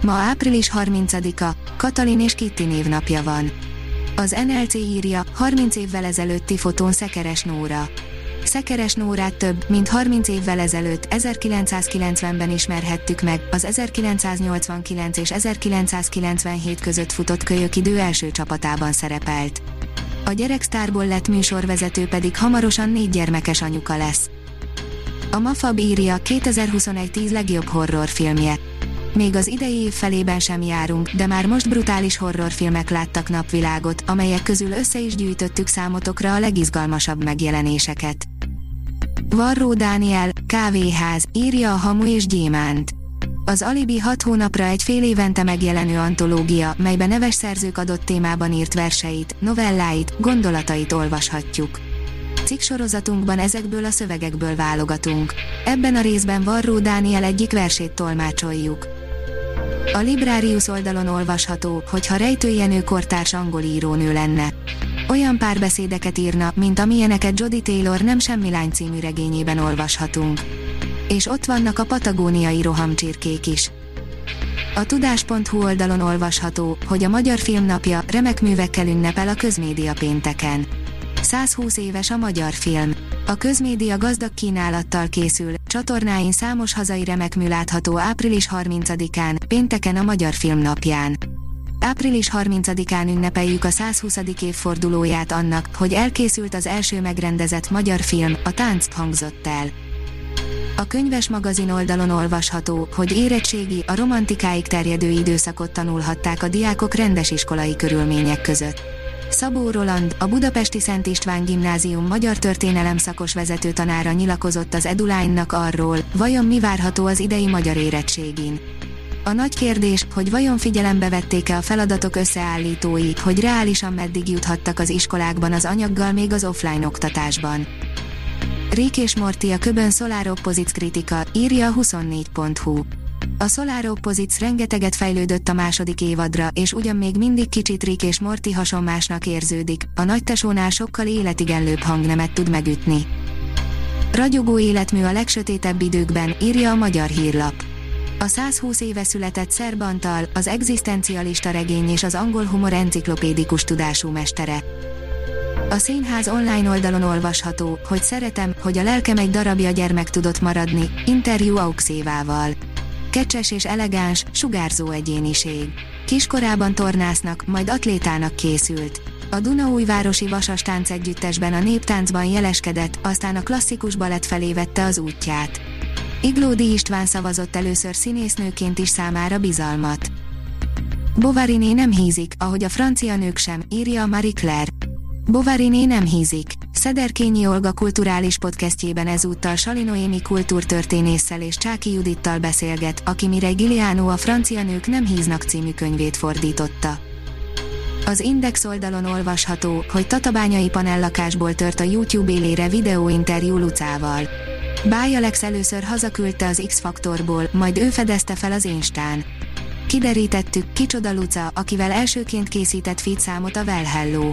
Ma április 30-a, Katalin és Kitti névnapja van. Az NLC írja, 30 évvel ezelőtti fotón Szekeres Nóra. Szekeres Nórát több, mint 30 évvel ezelőtt, 1990-ben ismerhettük meg, az 1989 és 1997 között futott kölyök idő első csapatában szerepelt. A gyereksztárból lett műsorvezető pedig hamarosan négy gyermekes anyuka lesz. A Mafab írja 2021 10 legjobb horrorfilmje. Még az idei év felében sem járunk, de már most brutális horrorfilmek láttak napvilágot, amelyek közül össze is gyűjtöttük számotokra a legizgalmasabb megjelenéseket. Varró Dániel, Kávéház, írja a Hamu és Gyémánt. Az Alibi 6 hónapra egy fél évente megjelenő antológia, melybe neves szerzők adott témában írt verseit, novelláit, gondolatait olvashatjuk. Cikk sorozatunkban ezekből a szövegekből válogatunk. Ebben a részben Varró Dániel egyik versét tolmácsoljuk. A Librarius oldalon olvasható, hogy ha Rejtő Jenő kortárs angol írónő lenne. Olyan párbeszédeket írna, mint amilyeneket Jody Taylor nem semmi lány című regényében olvashatunk. És ott vannak a patagóniai rohamcsirkék is. A tudás.hu oldalon olvasható, hogy a Magyar Filmnapja remek művekkel ünnepel a közmédia pénteken. 120 éves a magyar film. A közmédia gazdag kínálattal készül, csatornáin számos hazai remekmű látható április 30-án, pénteken a Magyar Film napján. Április 30-án ünnepeljük a 120. évfordulóját annak, hogy elkészült az első megrendezett magyar film, a Tánc hangzott el. A könyves magazin oldalon olvasható, hogy érettségi, a romantikáig terjedő időszakot tanulhatták a diákok rendes iskolai körülmények között. Szabó Roland, a Budapesti Szent István Gimnázium magyar történelem szakos vezető tanára nyilakozott az Edulánynak arról, vajon mi várható az idei magyar érettségin. A nagy kérdés, hogy vajon figyelembe vették-e a feladatok összeállítói, hogy reálisan meddig juthattak az iskolákban az anyaggal még az offline oktatásban. Rick és a köbön Solar Opposites kritika, írja a 24.hu. A Solar Opposites rengeteget fejlődött a második évadra, és ugyan még mindig kicsit Rick és Morty hasonmásnak érződik, a nagy tesónál sokkal életigenlőbb hangnemet tud megütni. Ragyogó életmű a legsötétebb időkben, írja a magyar hírlap. A 120 éve született Szerb Antal, az egzisztencialista regény és az angol humor enciklopédikus tudású mestere. A színház online oldalon olvasható, hogy szeretem, hogy a lelkem egy darabja gyermek tudott maradni, interjú Auxévával. Kecses és elegáns, sugárzó egyéniség. Kiskorában tornásznak, majd atlétának készült. A Dunaújvárosi Vasas Tánc Együttesben a néptáncban jeleskedett, aztán a klasszikus balett felé vette az útját. Iglódi István szavazott először színésznőként is számára bizalmat. Bovariné nem hízik, ahogy a francia nők sem, írja Marie Claire. Bovariné nem hízik. Szederkényi Olga kulturális podcastjében ezúttal Salinoémi kultúrtörténésszel és Csáki Judittal beszélget, aki mire Giliano a francia nők nem híznak című könyvét fordította. Az Index oldalon olvasható, hogy tatabányai panellakásból tört a YouTube élére videóinterjú Lucával. Bájalex először hazaküldte az X-faktorból, majd ő fedezte fel az Instán. Kiderítettük, kicsoda Luca, akivel elsőként készített feed számot a Well Hello.